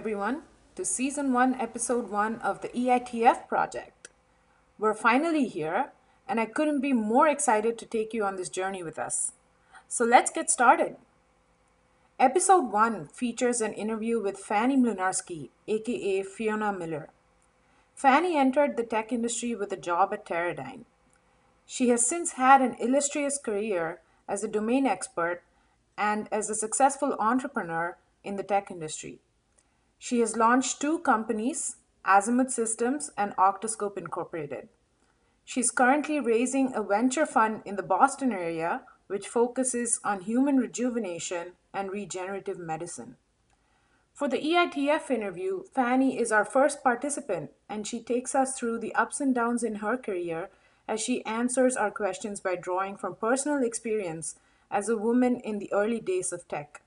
Everyone, to Season 1, Episode 1 of the EITF project. We're finally here, and I couldn't be more excited to take you on this journey with us. So let's get started. Episode 1 features an interview with Fanny Mlinarsky, aka Fiona Miller. Fanny entered the tech industry with a job at Teradyne. She has since had an illustrious career as a domain expert and as a successful entrepreneur in the tech industry. She has launched two companies, Azimuth Systems and Octoscope Incorporated. She's currently raising a venture fund in the Boston area which focuses on human rejuvenation and regenerative medicine. For the EITF interview, Fanny is our first participant and she takes us through the ups and downs in her career as she answers our questions by drawing from personal experience as a woman in the early days of tech.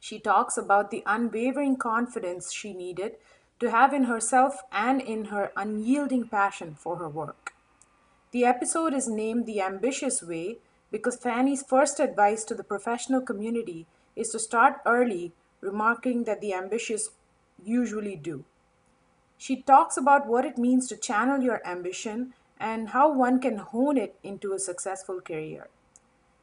She talks about the unwavering confidence she needed to have in herself and in her unyielding passion for her work. The episode is named The Ambitious Way because Fanny's first advice to the professional community is to start early, remarking that the ambitious usually do. She talks about what it means to channel your ambition and how one can hone it into a successful career.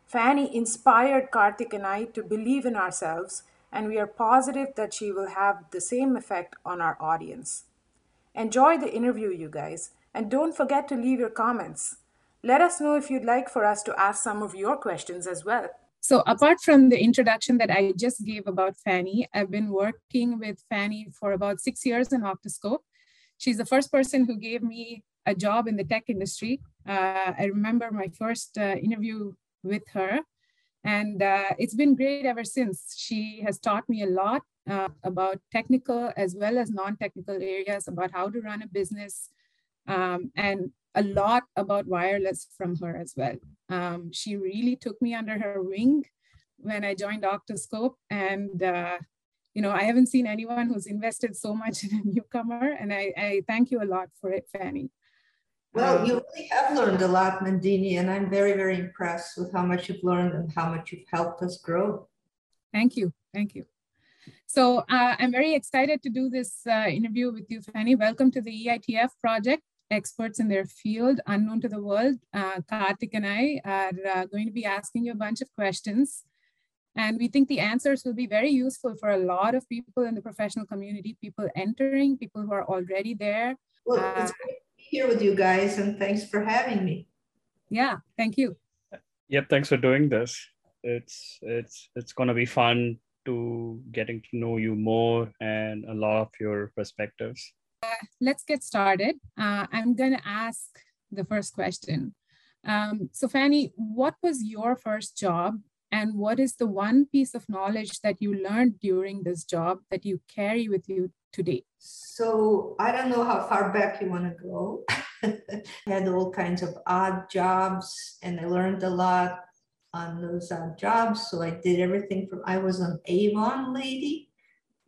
Fanny inspired Karthik and I to believe in ourselves, and we are positive that she will have the same effect on our audience. Enjoy the interview, you guys, and don't forget to leave your comments. Let us know if you'd like for us to ask some of your questions as well. So, apart from the introduction that I just gave about Fanny, I've been working with Fanny for about six years in Octoscope. She's the first person who gave me a job in the tech industry. Uh, I remember my first uh, interview with her. And uh, it's been great ever since. She has taught me a lot uh, about technical as well as non technical areas about how to run a business um, and a lot about wireless from her as well. Um, she really took me under her wing when I joined Octoscope. And, uh, you know, I haven't seen anyone who's invested so much in a newcomer. And I, I thank you a lot for it, Fanny. Well, um, you really have learned a lot, Nandini, and I'm very, very impressed with how much you've learned and how much you've helped us grow. Thank you. Thank you. So uh, I'm very excited to do this uh, interview with you, Fanny. Welcome to the EITF project, experts in their field, unknown to the world. Uh, Karthik and I are uh, going to be asking you a bunch of questions. And we think the answers will be very useful for a lot of people in the professional community, people entering, people who are already there. Well, it's uh, great here with you guys and thanks for having me. Yeah, thank you. Yep, thanks for doing this. It's it's it's going to be fun to getting to know you more and a lot of your perspectives. Uh, let's get started. Uh, I'm going to ask the first question. Um, so, Fanny, what was your first job, and what is the one piece of knowledge that you learned during this job that you carry with you today? So I don't know how far back you want to go. I had all kinds of odd jobs and I learned a lot on those odd jobs. So I did everything from I was an Avon lady,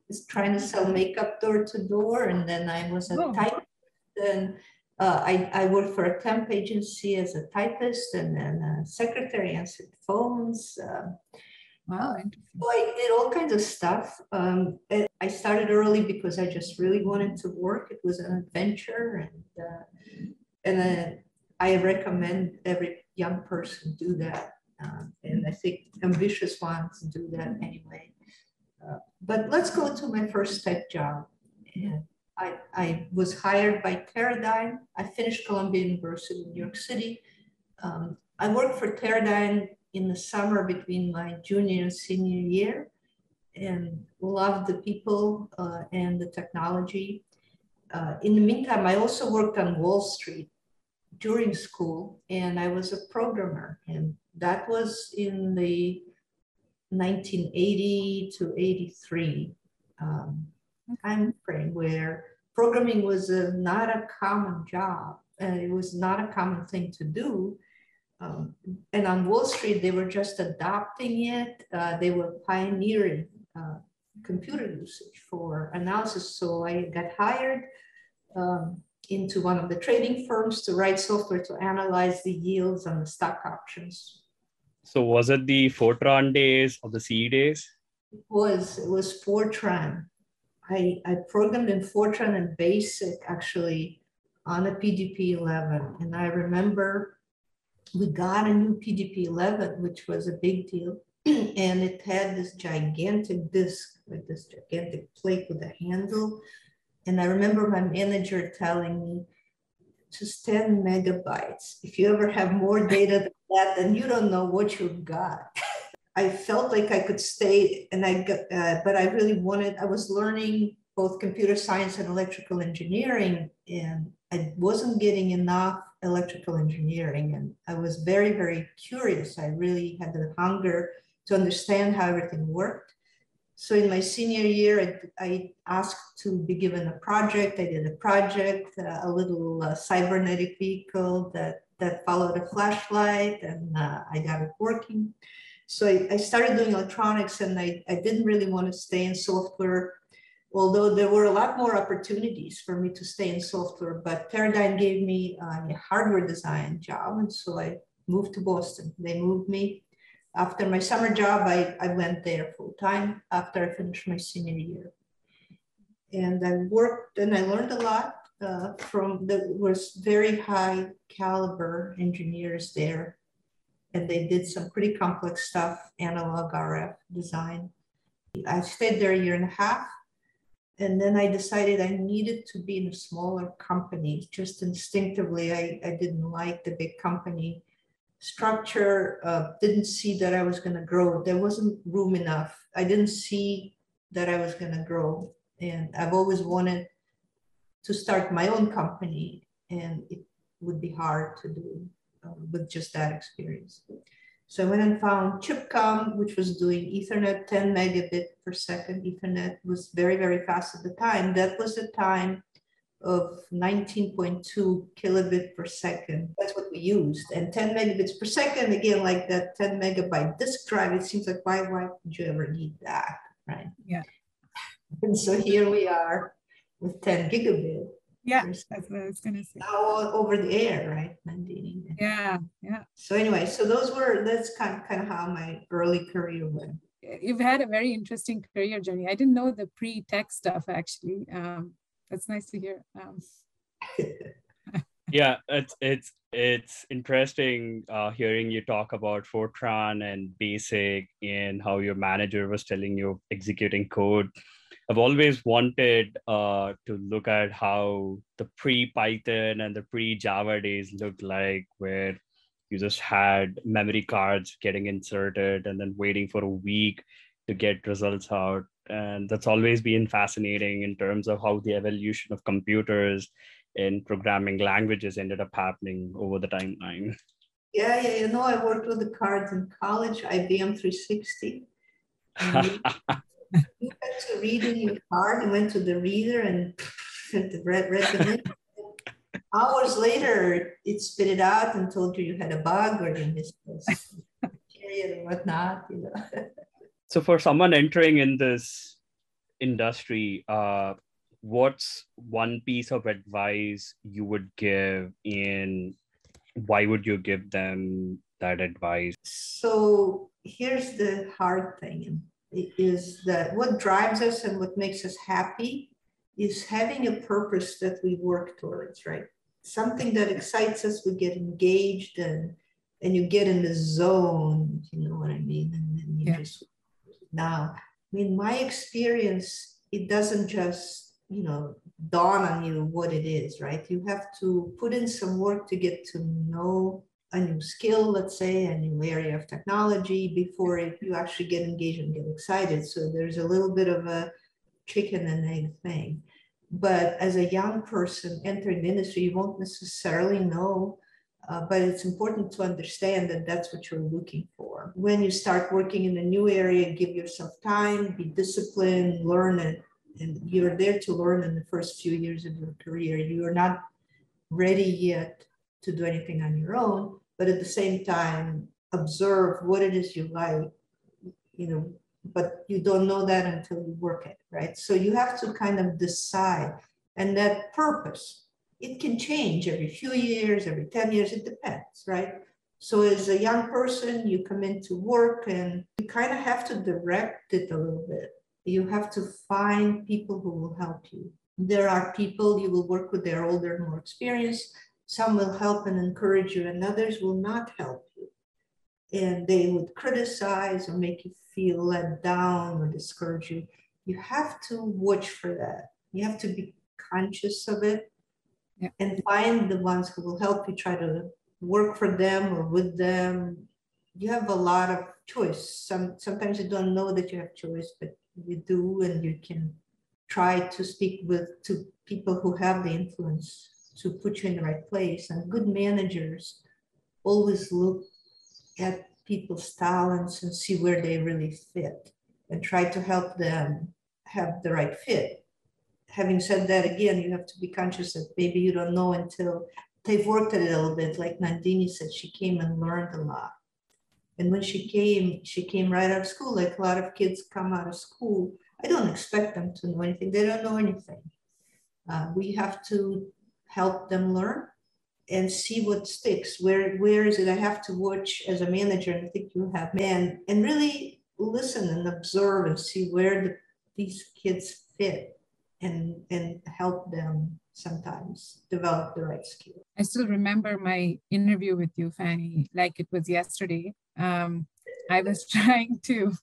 just trying to sell makeup door to door, and then I was a oh. typist. And uh, I, I worked for a temp agency as a typist and then a secretary answered phones. Uh, Wow. So I did all kinds of stuff. Um, I started early because I just really wanted to work. It was an adventure, and uh, and uh, I recommend every young person do that. Uh, and I think ambitious ones do that anyway. Uh, but let's go to my first tech job. And I, I was hired by Teradyne. I finished Columbia University in New York City. Um, I worked for Teradyne in the summer between my junior and senior year and loved the people uh, and the technology. Uh, in the meantime, I also worked on Wall Street during school and I was a programmer. And that was in the 1980 to 83 um, time frame where programming was a, not a common job. and it was not a common thing to do. Um, and on Wall Street, they were just adopting it. Uh, they were pioneering uh, computer usage for analysis. So I got hired um, into one of the trading firms to write software to analyze the yields on the stock options. So was it the Fortran days or the C days? It was. It was Fortran. I, I programmed in Fortran and BASIC actually on a PDP 11. And I remember we got a new PDP 11, which was a big deal. and it had this gigantic disk, like this gigantic plate with a handle. And I remember my manager telling me, just 10 megabytes. If you ever have more data than that, then you don't know what you've got. I felt like I could stay, and I got, uh, but I really wanted. I was learning both computer science and electrical engineering, and I wasn't getting enough electrical engineering, and I was very, very curious. I really had the hunger to understand how everything worked. So in my senior year, I, I, asked to be given a project. I did a project, uh, a little uh, cybernetic vehicle that, that followed a flashlight and uh, I got it working. So I, I, started doing electronics and I, I didn't really want to stay in software, although there were a lot more opportunities for me to stay in software, but Teradyne gave me a hardware design job. And so I moved to Boston. They moved me after my summer job, I, I went there full time after I finished my senior year. And I worked and I learned a lot uh, from the was very high caliber engineers there. And they did some pretty complex stuff, analog RF design. I stayed there a year and a half. And then I decided I needed to be in a smaller company. Just instinctively, I, I didn't like the big company structure, uh, didn't see that I was going to grow. There wasn't room enough. I didn't see that I was going to grow. And I've always wanted to start my own company, and it would be hard to do uh, with just that experience. So I went and found Chipcom, which was doing Ethernet 10 megabit per second. Ethernet was very, very fast at the time. That was the time of 19.2 kilobit per second. That's what we used. And 10 megabits per second, again, like that 10 megabyte disk drive, it seems like, why, why would you ever need that, right? Yeah. And so here we are with 10 gigabit. Yeah, that's what I was going to say. Now over the air, right? Yeah, yeah. So anyway, so those were, that's kind of, kind of how my early career went. You've had a very interesting career journey. I didn't know the pre-tech stuff actually. Um, that's nice to hear. Um, yeah, it's it's it's interesting uh, hearing you talk about Fortran and Basic and how your manager was telling you executing code. I've always wanted uh, to look at how the pre-Python and the pre-Java days looked like, where you just had memory cards getting inserted and then waiting for a week to get results out and that's always been fascinating in terms of how the evolution of computers in programming languages ended up happening over the timeline. Yeah, yeah, you know, I worked with the cards in college, IBM 360. you had to read in your card, you went to the reader and read, read the Hours later, it spit it out and told you you had a bug or you missed this period and whatnot, you know. so for someone entering in this industry uh, what's one piece of advice you would give in why would you give them that advice? So here's the hard thing is that what drives us and what makes us happy is having a purpose that we work towards right something that excites us we get engaged and and you get in the zone you know what i mean and then you yeah. just now. I mean, my experience, it doesn't just, you know, dawn on you what it is, right? You have to put in some work to get to know a new skill, let's say, a new area of technology before it, you actually get engaged and get excited. So there's a little bit of a chicken and egg thing. But as a young person entering the industry, you won't necessarily know uh, but it's important to understand that that's what you're looking for. When you start working in a new area, give yourself time, be disciplined, learn it. And you're there to learn in the first few years of your career. You are not ready yet to do anything on your own, but at the same time, observe what it is you like, you know, but you don't know that until you work it, right? So you have to kind of decide. And that purpose, it can change every few years, every 10 years, it depends, right? So as a young person, you come into work and you kind of have to direct it a little bit. You have to find people who will help you. There are people you will work with, they're older, more experienced. Some will help and encourage you, and others will not help you. And they would criticize or make you feel let down or discourage you. You have to watch for that. You have to be conscious of it yeah. and find the ones who will help you try to work for them or with them. You have a lot of choice. Some sometimes you don't know that you have choice, but you do, and you can try to speak with to people who have the influence to put you in the right place. And good managers always look at people's talents and see where they really fit and try to help them have the right fit. Having said that, again, you have to be conscious that maybe you don't know until they've worked at it a little bit. Like Nandini said, she came and learned a lot. And when she came, she came right out of school. Like a lot of kids come out of school. I don't expect them to know anything. They don't know anything. Uh, we have to help them learn and see what sticks. Where where is it? I have to watch as a manager, and I think you have man, and really listen and observe and see where the, these kids fit and and help them sometimes develop the right skill. I still remember my interview with you, Fanny, like it was yesterday. Um, I was trying to,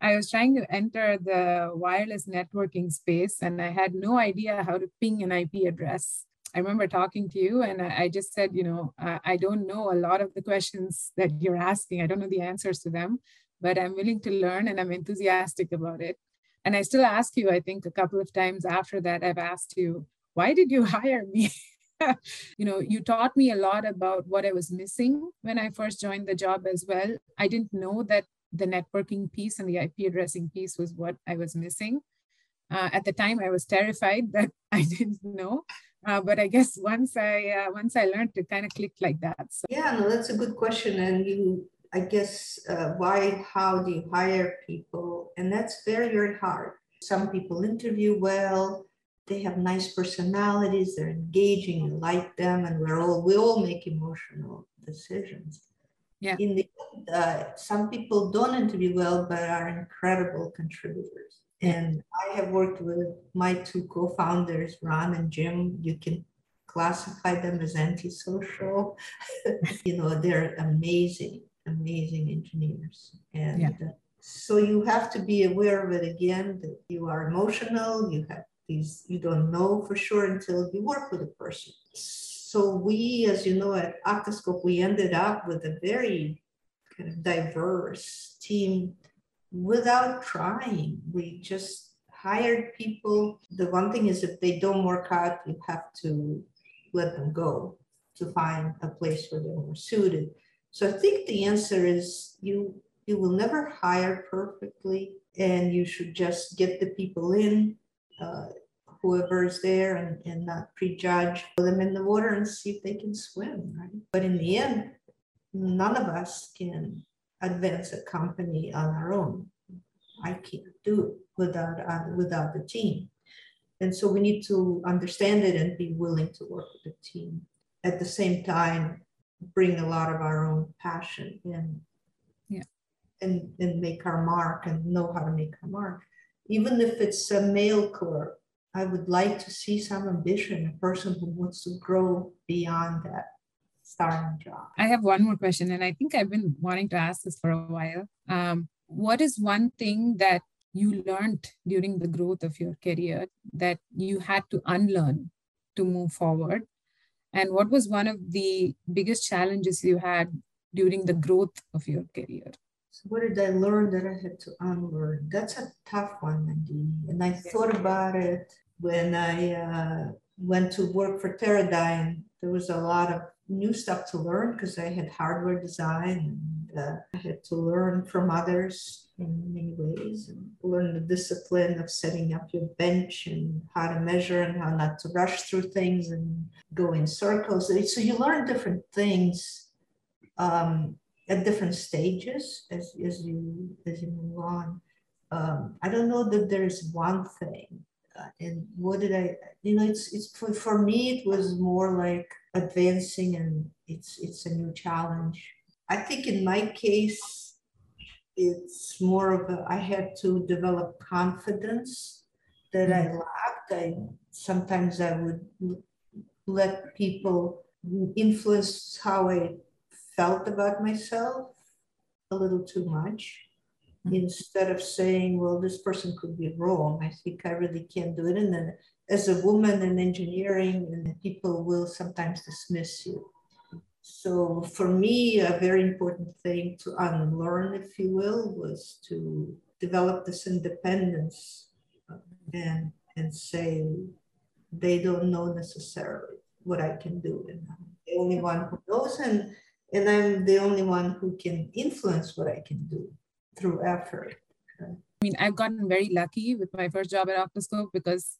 I was trying to enter the wireless networking space, and I had no idea how to ping an IP address. I remember talking to you, and I just said, you know, I don't know a lot of the questions that you're asking. I don't know the answers to them, but I'm willing to learn, and I'm enthusiastic about it. And I still ask you, I think a couple of times after that, I've asked you, why did you hire me? you know, you taught me a lot about what I was missing when I first joined the job as well. I didn't know that the networking piece and the IP addressing piece was what I was missing. Uh, at the time, I was terrified that I didn't know. Uh, but I guess once I uh, once I learned, it kind of clicked like that. So. Yeah, no, that's a good question, and you, I guess, uh, why, how do you hire people? And that's very, very hard. Some people interview well, they have nice personalities, they're engaging, you like them, and we're all we all make emotional decisions. Yeah. In the uh, some people don't interview well, but are incredible contributors. And I have worked with my two co-founders, Ron and Jim. You can classify them as antisocial. you know, they're amazing, amazing engineers. And yeah. uh, so you have to be aware of it again that you are emotional, you have these, you don't know for sure until you work with a person. So we, as you know, at Octoscope, we ended up with a very kind of diverse team without trying. We just hired people. The one thing is if they don't work out, you have to let them go to find a place where they're more suited. So I think the answer is you you will never hire perfectly and you should just get the people in uh, whoever is there and, and not prejudge Put them in the water and see if they can swim right but in the end none of us can advance a company on our own. I can't do it without uh, without the team. And so we need to understand it and be willing to work with the team. At the same time bring a lot of our own passion in. Yeah. And and make our mark and know how to make our mark. Even if it's a mail clerk I would like to see some ambition, a person who wants to grow beyond that starting job. I have one more question, and I think I've been wanting to ask this for a while. Um, what is one thing that you learned during the growth of your career that you had to unlearn to move forward? And what was one of the biggest challenges you had during the growth of your career? So what did I learn that I had to unlearn? That's a tough one, Nadine. And I thought about it when I uh, went to work for Teradyne, there was a lot of new stuff to learn because I had hardware design and uh, I had to learn from others in many ways and learn the discipline of setting up your bench and how to measure and how not to rush through things and go in circles. So you learn different things um, at different stages as, as you as you move on. Um, I don't know that there's one thing and what did I, you know, it's, it's for, for me, it was more like advancing and it's, it's a new challenge. I think in my case, it's more of a, I had to develop confidence that I mm-hmm. lacked. I sometimes I would let people influence how I felt about myself a little too much. Mm-hmm. Instead of saying, well, this person could be wrong, I think I really can't do it. And then as a woman in engineering, and people will sometimes dismiss you. So for me, a very important thing to unlearn, if you will, was to develop this independence and and say they don't know necessarily what I can do, and I'm the only one who knows, and and I'm the only one who can influence what I can do through effort. I mean, I've gotten very lucky with my first job at Octoscope because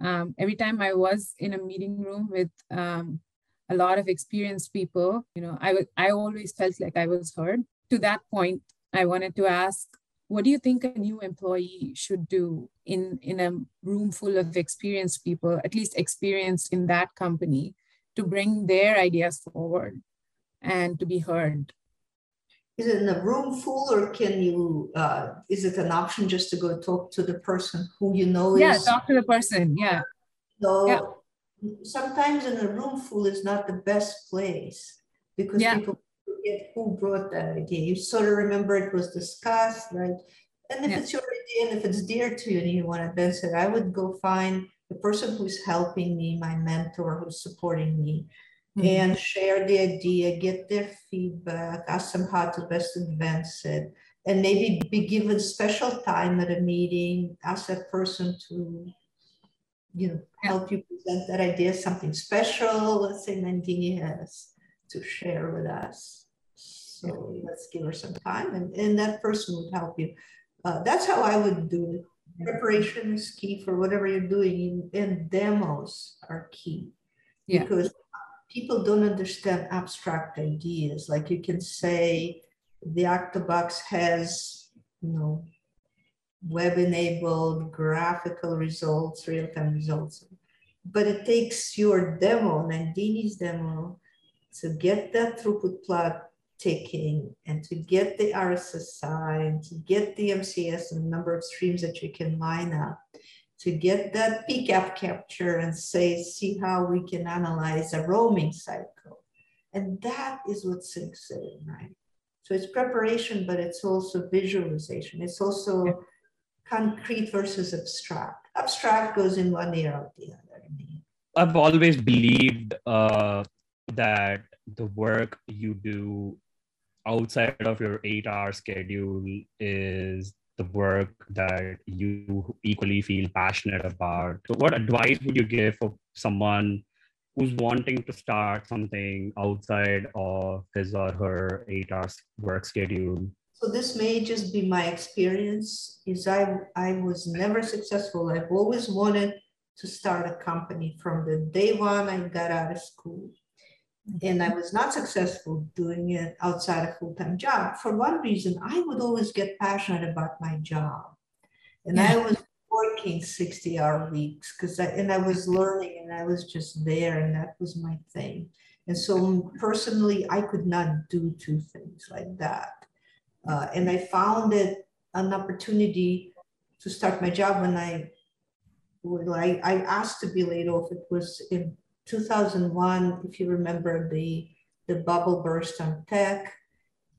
um, every time I was in a meeting room with um, a lot of experienced people, you know, I, I always felt like I was heard. To that point, I wanted to ask, what do you think a new employee should do in, in a room full of experienced people, at least experienced in that company, to bring their ideas forward and to be heard? Is it in a room full or can you, uh, is it an option just to go talk to the person who you know yeah, is? Yeah, talk to the person, yeah. So yeah sometimes in a room full is not the best place because yeah. people forget who brought that idea. You sort of remember it was discussed, right? And if yeah. it's your idea and if it's dear to you and you want to advance it, I would go find the person who's helping me, my mentor who's supporting me, mm-hmm. and share the idea, get their feedback, ask them how to best advance it, and maybe be given special time at a meeting, ask that person to you know, help you present that idea, something special, let's say Nandini has to share with us. So let's give her some time and, and that person would help you. Uh, that's how I would do it. Preparation is key for whatever you're doing and demos are key yeah. because people don't understand abstract ideas. Like you can say the Octobox has, you know, web-enabled graphical results, real-time results. But it takes your demo, Nandini's demo, to get that throughput plot ticking and to get the RSSI and to get the MCS and the number of streams that you can line up, to get that PCAP capture and say, see how we can analyze a roaming cycle. And that is what sinks in, right? So it's preparation, but it's also visualization. It's also concrete versus abstract. Abstract goes in one ear out the other. I've always believed uh, that the work you do outside of your eight hour schedule is the work that you equally feel passionate about. So, what advice would you give for someone who's wanting to start something outside of his or her eight hours work schedule? So this may just be my experience is I, I was never successful. I've always wanted to start a company from the day one I got out of school. And I was not successful doing it outside a full-time job. For one reason, I would always get passionate about my job. And yeah. I was working 60 hour weeks because I and I was learning and I was just there and that was my thing. And so personally, I could not do two things like that. Uh, and I found it an opportunity to start my job when I, when I, I asked to be laid off. It was in 2001, if you remember the, the bubble burst on tech.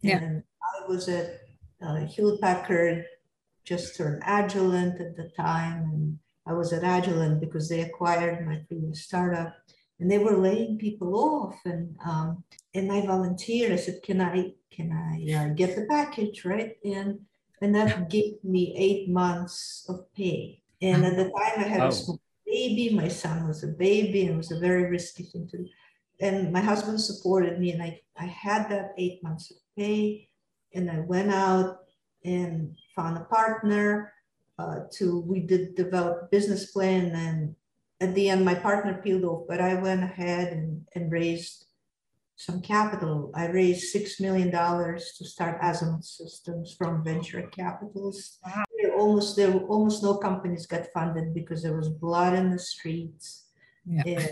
Yeah. And I was at uh, Hewlett Packard, just turned Agilent at the time. And I was at Agilent because they acquired my previous startup and they were laying people off. And, um, and I volunteered. I said, can I can I uh, get the package, right? And and that gave me eight months of pay. And at the time, I had oh. a small baby. My son was a baby, and it was a very risky thing to do. And my husband supported me, and I I had that eight months of pay. And I went out and found a partner. Uh, to we did develop business plan, and at the end, my partner peeled off, but I went ahead and, and raised some capital. I raised $6 million to start Azimuth Systems from venture capitalists. Wow. Almost, there were almost no companies got funded because there was blood in the streets. Yeah.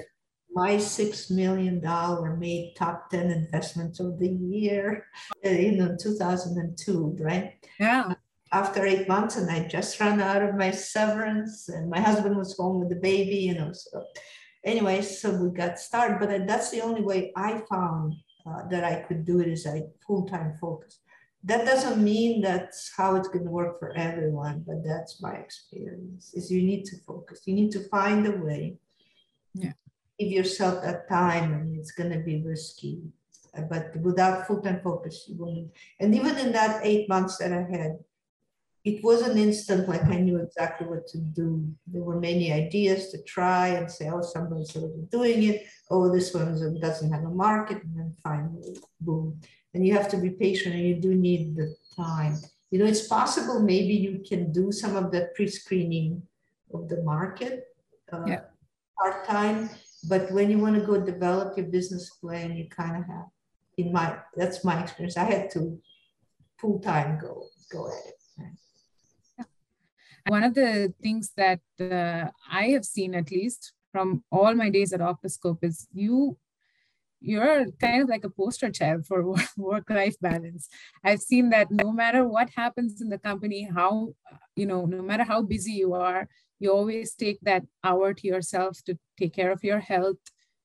My six million dollar made top 10 investments of the year uh, you know 2002 right yeah after eight months and i just ran out of my severance and my husband was home with the baby you know so anyway so we got started but that's the only way i found uh, that i could do it is i full-time focus that doesn't mean that's how it's going to work for everyone but that's my experience is you need to focus. You need to find a way yeah. give yourself that time and it's going to be risky but without full-time focus you won't and even in that eight months that i had it was an instant like i knew exactly what to do. There were many ideas to try and say oh somebody's already doing it. Oh this one doesn't have a market and then finally boom and you have to be patient and you do need the time. You know it's possible maybe you can do some of that pre-screening of the market uh, yeah. part-time but when you want to go develop your business plan you kind of have in my that's my experience i had to full-time go go at it one of the things that uh, i have seen at least from all my days at Octoscope is you you're kind of like a poster child for work life balance. I've seen that no matter what happens in the company how you know no matter how busy you are you always take that hour to yourself to take care of your health.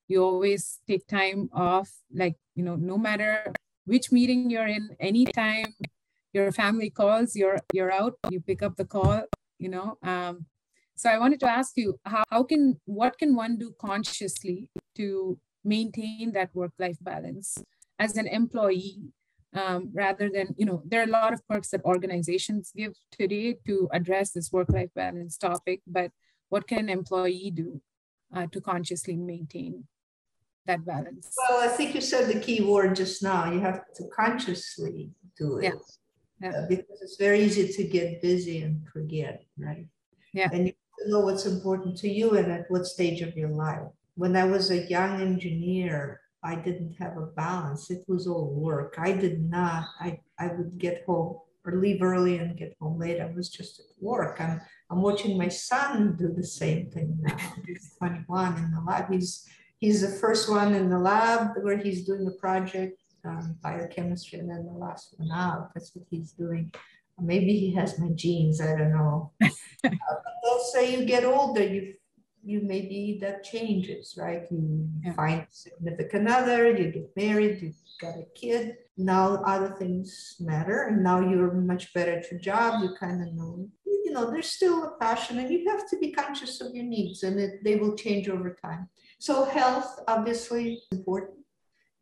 You always take time off like you know no matter which meeting you're in anytime your family calls you're you're out you pick up the call you know um, so i wanted to ask you how, how can what can one do consciously to maintain that work-life balance as an employee um, rather than, you know, there are a lot of perks that organizations give today to address this work-life balance topic, but what can an employee do uh, to consciously maintain that balance? Well, I think you said the key word just now. You have to consciously do it. Yeah. yeah. Uh, because it's very easy to get busy and forget, right? Yeah. And you know what's important to you and at what stage of your life when I was a young engineer, I didn't have a balance. It was all work. I did not, I, I would get home or leave early and get home late. I was just at work. I'm, I'm watching my son do the same thing now. He's 21 in the lab. He's, he's the first one in the lab where he's doing a project, um, biochemistry, and then the last one out. That's what he's doing. Maybe he has my genes. I don't know. uh, also, you get older, you you maybe that changes, right? You yeah. find a significant other, you get married, you got a kid. Now other things matter, and now you're much better at your job. You kind of know, you know, there's still a passion, and you have to be conscious of your needs, and it, they will change over time. So health, obviously, is important.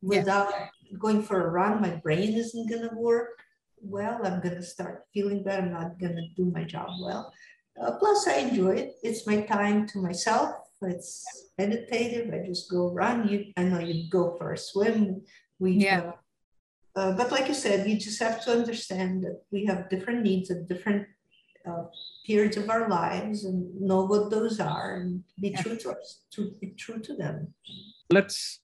Without yeah. going for a run, my brain isn't gonna work well. I'm gonna start feeling bad. I'm not gonna do my job well. Uh, plus, I enjoy it. It's my time to myself. It's meditative. I just go run. You, I know you go for a swim. We, yeah. Uh, but like you said, you just have to understand that we have different needs at different uh, periods of our lives, and know what those are, and be yeah. true to us. To be true to them. Let's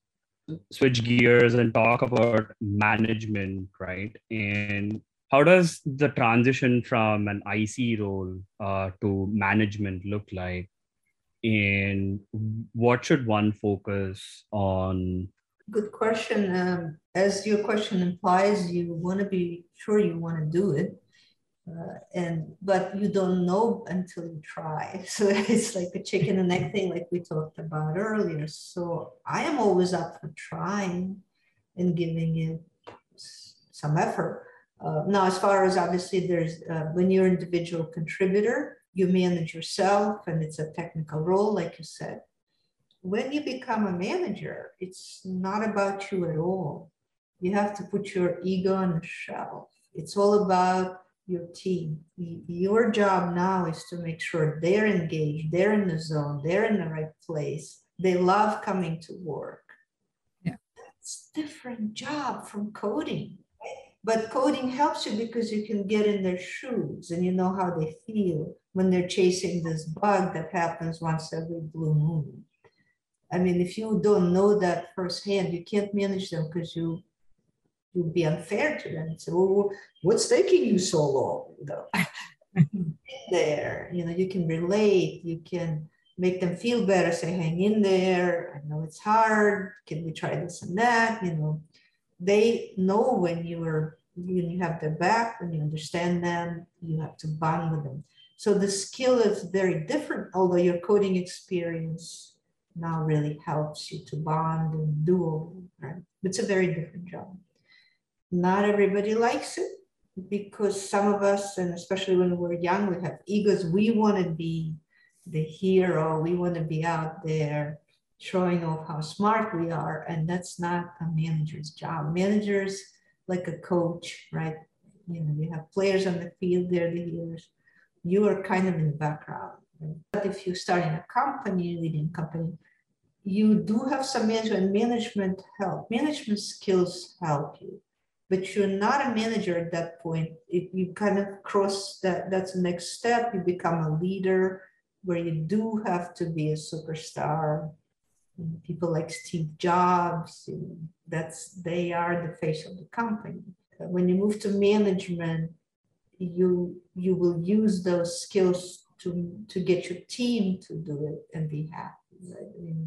switch gears and talk about management, right? And how does the transition from an IC role uh, to management look like? And what should one focus on? Good question. Um, as your question implies, you want to be sure you want to do it. Uh, and but you don't know until you try so it's like a chicken and egg thing like we talked about earlier so i am always up for trying and giving it some effort uh, now, as far as obviously there's, uh, when you're an individual contributor, you manage yourself and it's a technical role, like you said. When you become a manager, it's not about you at all. You have to put your ego on the shelf. It's all about your team. Your job now is to make sure they're engaged, they're in the zone, they're in the right place. They love coming to work. Yeah. That's different job from coding but coding helps you because you can get in their shoes and you know how they feel when they're chasing this bug that happens once every blue moon. I mean, if you don't know that firsthand, you can't manage them because you you'd be unfair to them. So, well, what's taking you so long? You know, there, you know, you can relate, you can make them feel better, say, hang in there. I know it's hard. Can we try this and that? You know, they know when you are when you have their back, when you understand them, you have to bond with them. So the skill is very different, although your coding experience now really helps you to bond and do right? It's a very different job. Not everybody likes it because some of us, and especially when we're young, we have egos. We want to be the hero. We want to be out there showing off how smart we are. And that's not a manager's job. Managers, like a coach, right? You know, you have players on the field, they're the heroes. You are kind of in the background. Right? But if you start in a company, leading company, you do have some management management help. Management skills help you, but you're not a manager at that point. If you kind of cross that, that's the next step. You become a leader where you do have to be a superstar. People like Steve Jobs, that's they are the face of the company. When you move to management, you you will use those skills to to get your team to do it and be happy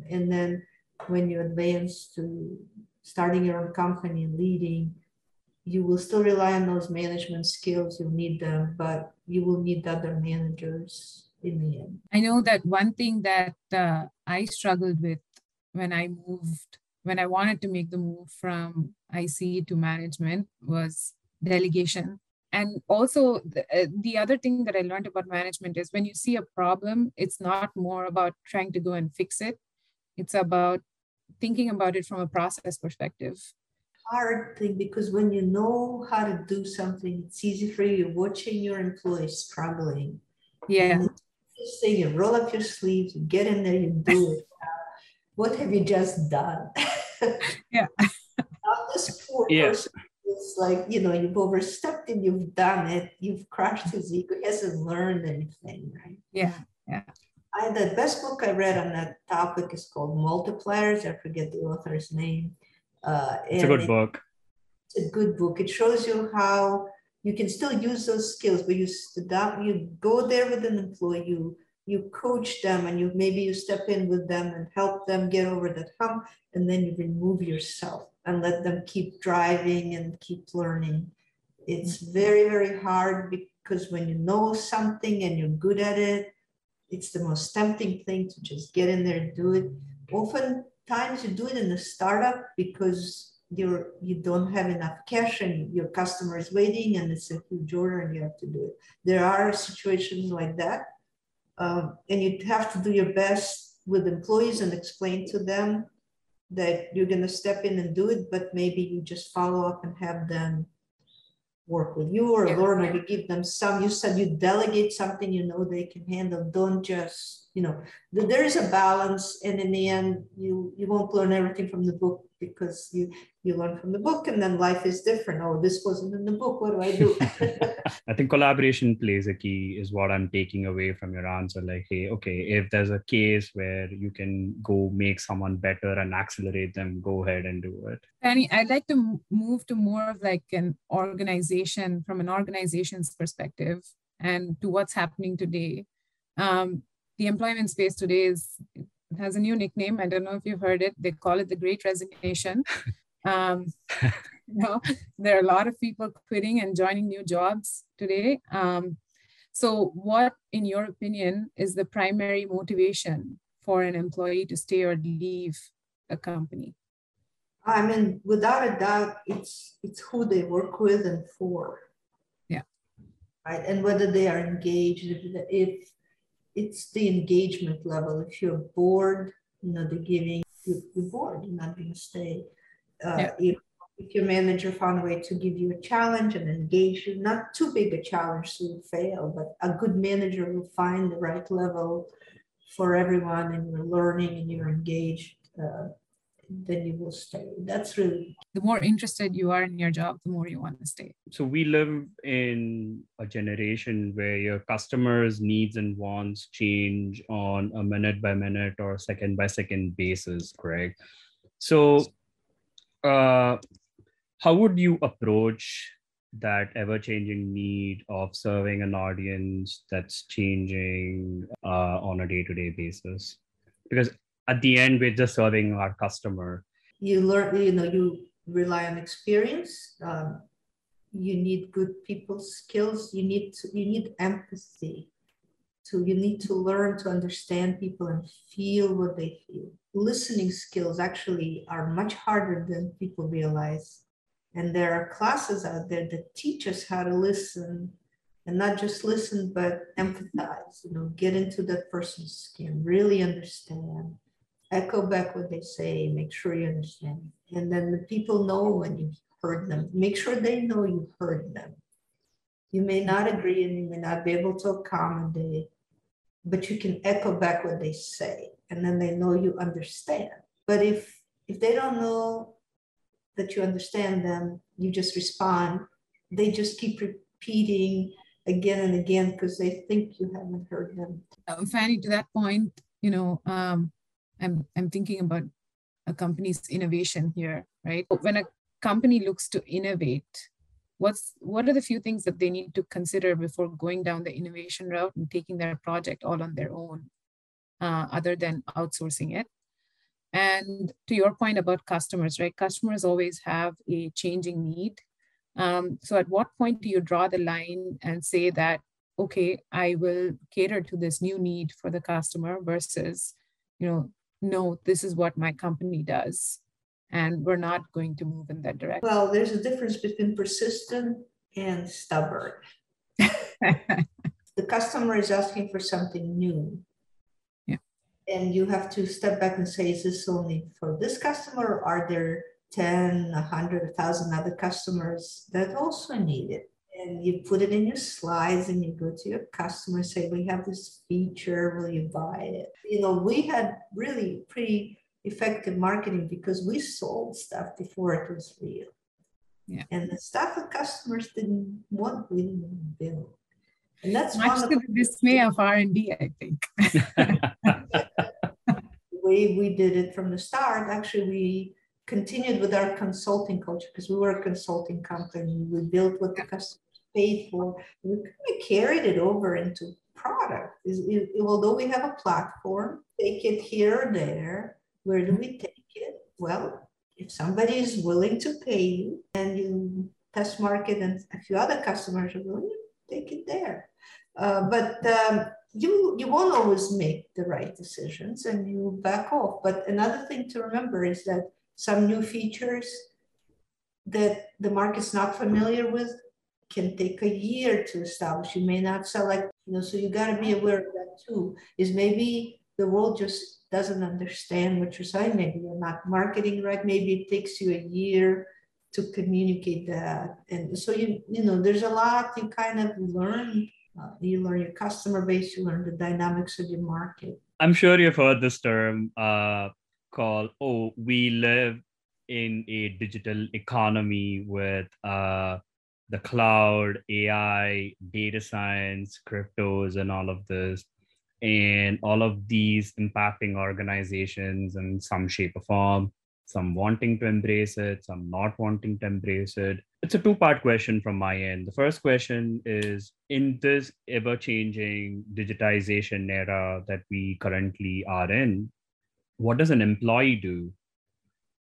and then when you advance to starting your own company and leading, you will still rely on those management skills. You'll need them, but you will need other managers in the end. I know that one thing that uh, I struggled with when I moved, when I wanted to make the move from IC to management was delegation. And also, the, uh, the other thing that I learned about management is when you see a problem, it's not more about trying to go and fix it, it's about thinking about it from a process perspective. Hard thing because when you know how to do something, it's easy for you. You're watching your employees struggling. Yeah. Just say you roll up your sleeves, you get in there, you do it. what have you just done? yeah. this poor yeah. person it's like you know you've overstepped and you've done it you've crushed his ego he hasn't learned anything right yeah yeah I, the best book I read on that topic is called Multipliers. I forget the author's name. Uh, it's a good it, book. It's a good book. It shows you how you can still use those skills, but you you go there with an employee, you you coach them, and you maybe you step in with them and help them get over that hump, and then you remove yourself and let them keep driving and keep learning. It's mm-hmm. very very hard because when you know something and you're good at it it's the most tempting thing to just get in there and do it. Oftentimes you do it in a startup because you're you don't have enough cash and your customer is waiting and it's a huge order and you have to do it. There are situations like that. Um, and you have to do your best with employees and explain to them that you're going to step in and do it, but maybe you just follow up and have them work with you or yeah. learn or you give them some you said you delegate something you know they can handle don't just you know there is a balance and in the end you you won't learn everything from the book because you you learn from the book and then life is different. Oh this wasn't in the book what do i do? I think collaboration plays a key is what i'm taking away from your answer. Like hey okay if there's a case where you can go make someone better and accelerate them go ahead and do it. Annie, i'd like to move to more of like an organization from an organization's perspective and to what's happening today. Um, the employment space today is has a new nickname. I don't know if you've heard it. They call it the Great Resignation. Um, you know, there are a lot of people quitting and joining new jobs today. Um, so, what, in your opinion, is the primary motivation for an employee to stay or leave a company? I mean, without a doubt, it's it's who they work with and for. Yeah. Right, and whether they are engaged. If, if it's the engagement level. If you're bored, you know, the giving, you're, bored, you're not going to stay. Uh, yeah. if, if your manager found a way to give you a challenge and engage you, not too big a challenge so you fail, but a good manager will find the right level for everyone and you're learning and you're engaged. Uh, then you will stay. That's really the more interested you are in your job, the more you want to stay. So we live in a generation where your customers' needs and wants change on a minute by minute or second by second basis, correct? So uh, how would you approach that ever changing need of serving an audience that's changing uh, on a day to day basis? Because at the end, we're just serving our customer. You learn, you know, you rely on experience. Um, you need good people skills. You need to, you need empathy. So you need to learn to understand people and feel what they feel. Listening skills actually are much harder than people realize. And there are classes out there that teach us how to listen and not just listen, but empathize, you know, get into that person's skin, really understand, echo back what they say, make sure you understand. And then the people know when you heard them, make sure they know you heard them. You may not agree and you may not be able to accommodate, but you can echo back what they say and then they know you understand. But if if they don't know that you understand them, you just respond. They just keep repeating again and again because they think you haven't heard them. Fanny, to that point, you know, um, I'm I'm thinking about a company's innovation here, right? When a company looks to innovate, what's what are the few things that they need to consider before going down the innovation route and taking their project all on their own, uh, other than outsourcing it? And to your point about customers, right? Customers always have a changing need. Um, so at what point do you draw the line and say that, okay, I will cater to this new need for the customer versus, you know, no, this is what my company does. And we're not going to move in that direction. Well, there's a difference between persistent and stubborn. the customer is asking for something new Yeah. and you have to step back and say, is this only for this customer? Or are there 10, 100, 1,000 other customers that also need it? And you put it in your slides and you go to your customer and say, we have this feature, will you buy it? You know, we had really pretty effective marketing because we sold stuff before it was real. Yeah. And the stuff that customers didn't want, we didn't build. And that's much to the dismay of R&D, I think. way we did it from the start, actually, we continued with our consulting culture because we were a consulting company. We built what the customers paid for. We kind of carried it over into product. It, it, although we have a platform, take it here or there. Where do we take it? Well, if somebody is willing to pay you and you test market and a few other customers are willing, take it there. Uh, but um, you you won't always make the right decisions and you back off. But another thing to remember is that some new features that the market's not familiar with can take a year to establish. You may not sell like, you know, so you got to be aware of that too. Is maybe the world just doesn't understand what you're saying. Maybe you're not marketing right. Maybe it takes you a year to communicate that. And so you, you know, there's a lot you kind of learn uh, you learn your customer base, you learn the dynamics of your market. I'm sure you've heard this term uh, called, oh, we live in a digital economy with uh, the cloud, AI, data science, cryptos, and all of this. And all of these impacting organizations in some shape or form some wanting to embrace it, some not wanting to embrace it. It's a two part question from my end. The first question is in this ever changing digitization era that we currently are in, what does an employee do?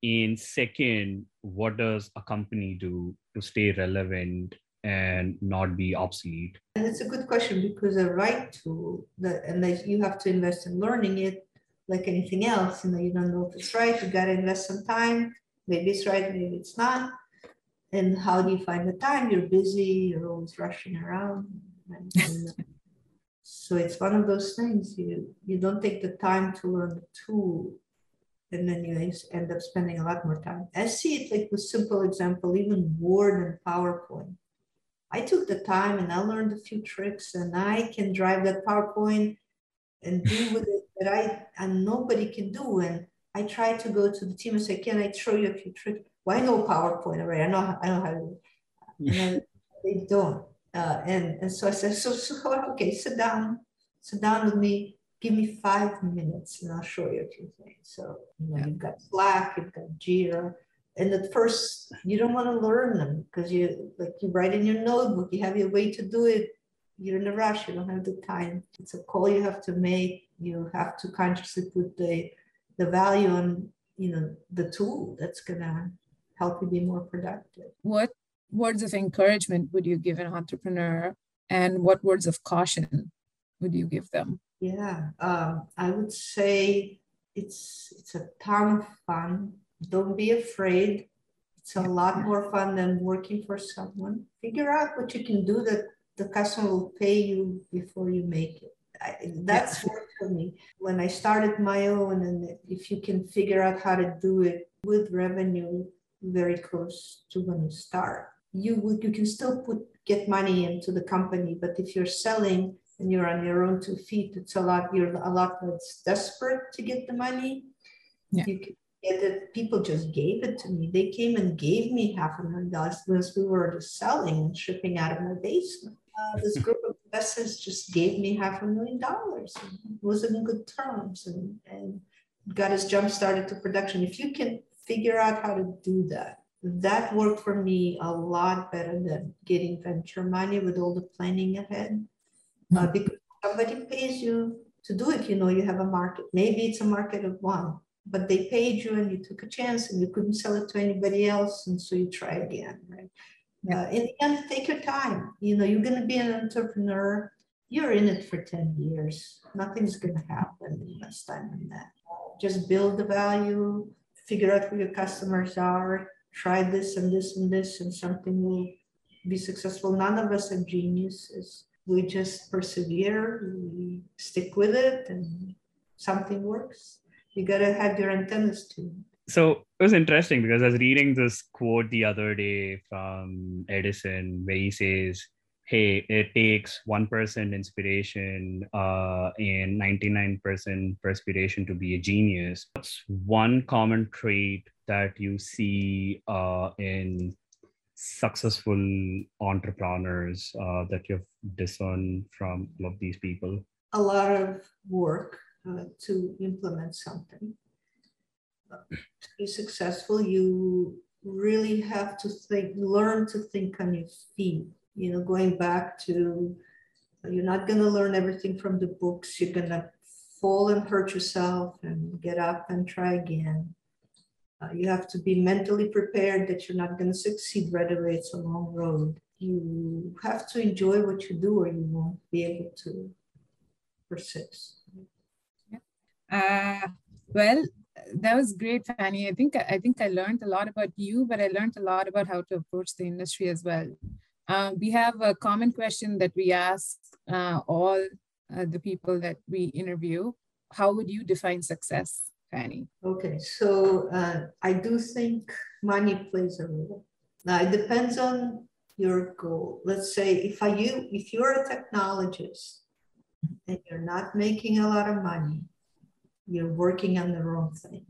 In second, what does a company do to stay relevant and not be obsolete? And it's a good question because the right tool that and you have to invest in learning it like anything else, you know, you don't know if it's right, you gotta invest some time, maybe it's right, maybe it's not. And how do you find the time? You're busy, you're always rushing around. And, and, uh, so it's one of those things, you, you don't take the time to learn the tool and then you end up spending a lot more time. I see it like with simple example, even Word and PowerPoint. I took the time and I learned a few tricks and I can drive that PowerPoint and do with it that I and nobody can do. And I try to go to the team and say, "Can I show you a few tricks?" Well, I know PowerPoint already. I know I know how to. And they don't. Uh, and and so I said, "So so okay, sit down, sit down with me. Give me five minutes, and I'll show you a few things." So you know, you've got Slack, you've got Jira. and at first you don't want to learn them because you like you write in your notebook, you have your way to do it. You're in a rush, you don't have the time. It's a call you have to make. You have to consciously put the the value on you know the tool that's gonna help you be more productive. What words of encouragement would you give an entrepreneur and what words of caution would you give them? Yeah, um, I would say it's it's a ton of fun. Don't be afraid. It's a lot more fun than working for someone. Figure out what you can do that the customer will pay you before you make it. I, that's yeah. worked for me. When I started my own, and if you can figure out how to do it with revenue very close to when you start, you would you can still put get money into the company. But if you're selling and you're on your own two feet, it's a lot, you're a lot less desperate to get the money. Yeah. You can get it. People just gave it to me. They came and gave me half a million dollars because we were just selling and shipping out of my basement. Uh, this group of investors just gave me half a million dollars. It was in good terms and, and got us jump started to production. If you can figure out how to do that, that worked for me a lot better than getting venture money with all the planning ahead. Uh, because somebody pays you to do it, you know, you have a market. Maybe it's a market of one, but they paid you and you took a chance and you couldn't sell it to anybody else. And so you try again, right? Yeah. Uh, in the end, take your time. You know, you're going to be an entrepreneur. You're in it for 10 years. Nothing's going to happen in less time than that. Just build the value, figure out who your customers are, try this and this and this, and something will be successful. None of us are geniuses. We just persevere, we stick with it, and something works. You got to have your antennas tuned. So it was interesting because I was reading this quote the other day from Edison where he says, hey, it takes 1% inspiration uh, and 99% perspiration to be a genius. What's one common trait that you see uh, in successful entrepreneurs uh, that you've discerned from all of these people? A lot of work uh, to implement something. To be successful, you really have to think, learn to think on your feet. You know, going back to you're not going to learn everything from the books. You're going to fall and hurt yourself and get up and try again. Uh, you have to be mentally prepared that you're not going to succeed right away. It's a long road. You have to enjoy what you do, or you won't be able to persist. Uh, well, that was great, Fanny. I think I think I learned a lot about you, but I learned a lot about how to approach the industry as well. Uh, we have a common question that we ask uh, all uh, the people that we interview. How would you define success? Fanny? Okay, so uh, I do think money plays a role. Now it depends on your goal. Let's say if I you if you're a technologist and you're not making a lot of money, you're working on the wrong things.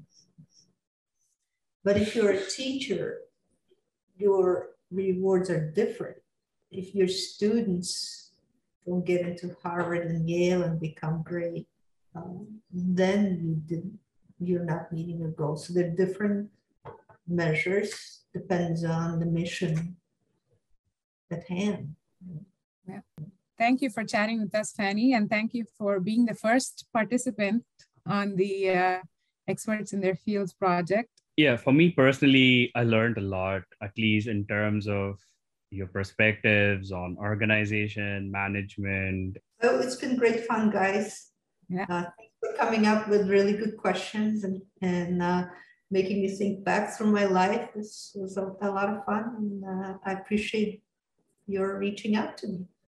But if you're a teacher, your rewards are different. If your students don't get into Harvard and Yale and become great, um, then you didn't you're not meeting your goals. So there are different measures, depends on the mission at hand. Yeah. Thank you for chatting with us, Fanny, and thank you for being the first participant on the uh, Experts in Their Fields project. Yeah, for me personally, I learned a lot, at least in terms of your perspectives on organization, management. Oh, it's been great fun, guys. Yeah. Uh, coming up with really good questions and, and uh, making me think back through my life. This was a, a lot of fun, and uh, I appreciate your reaching out to me.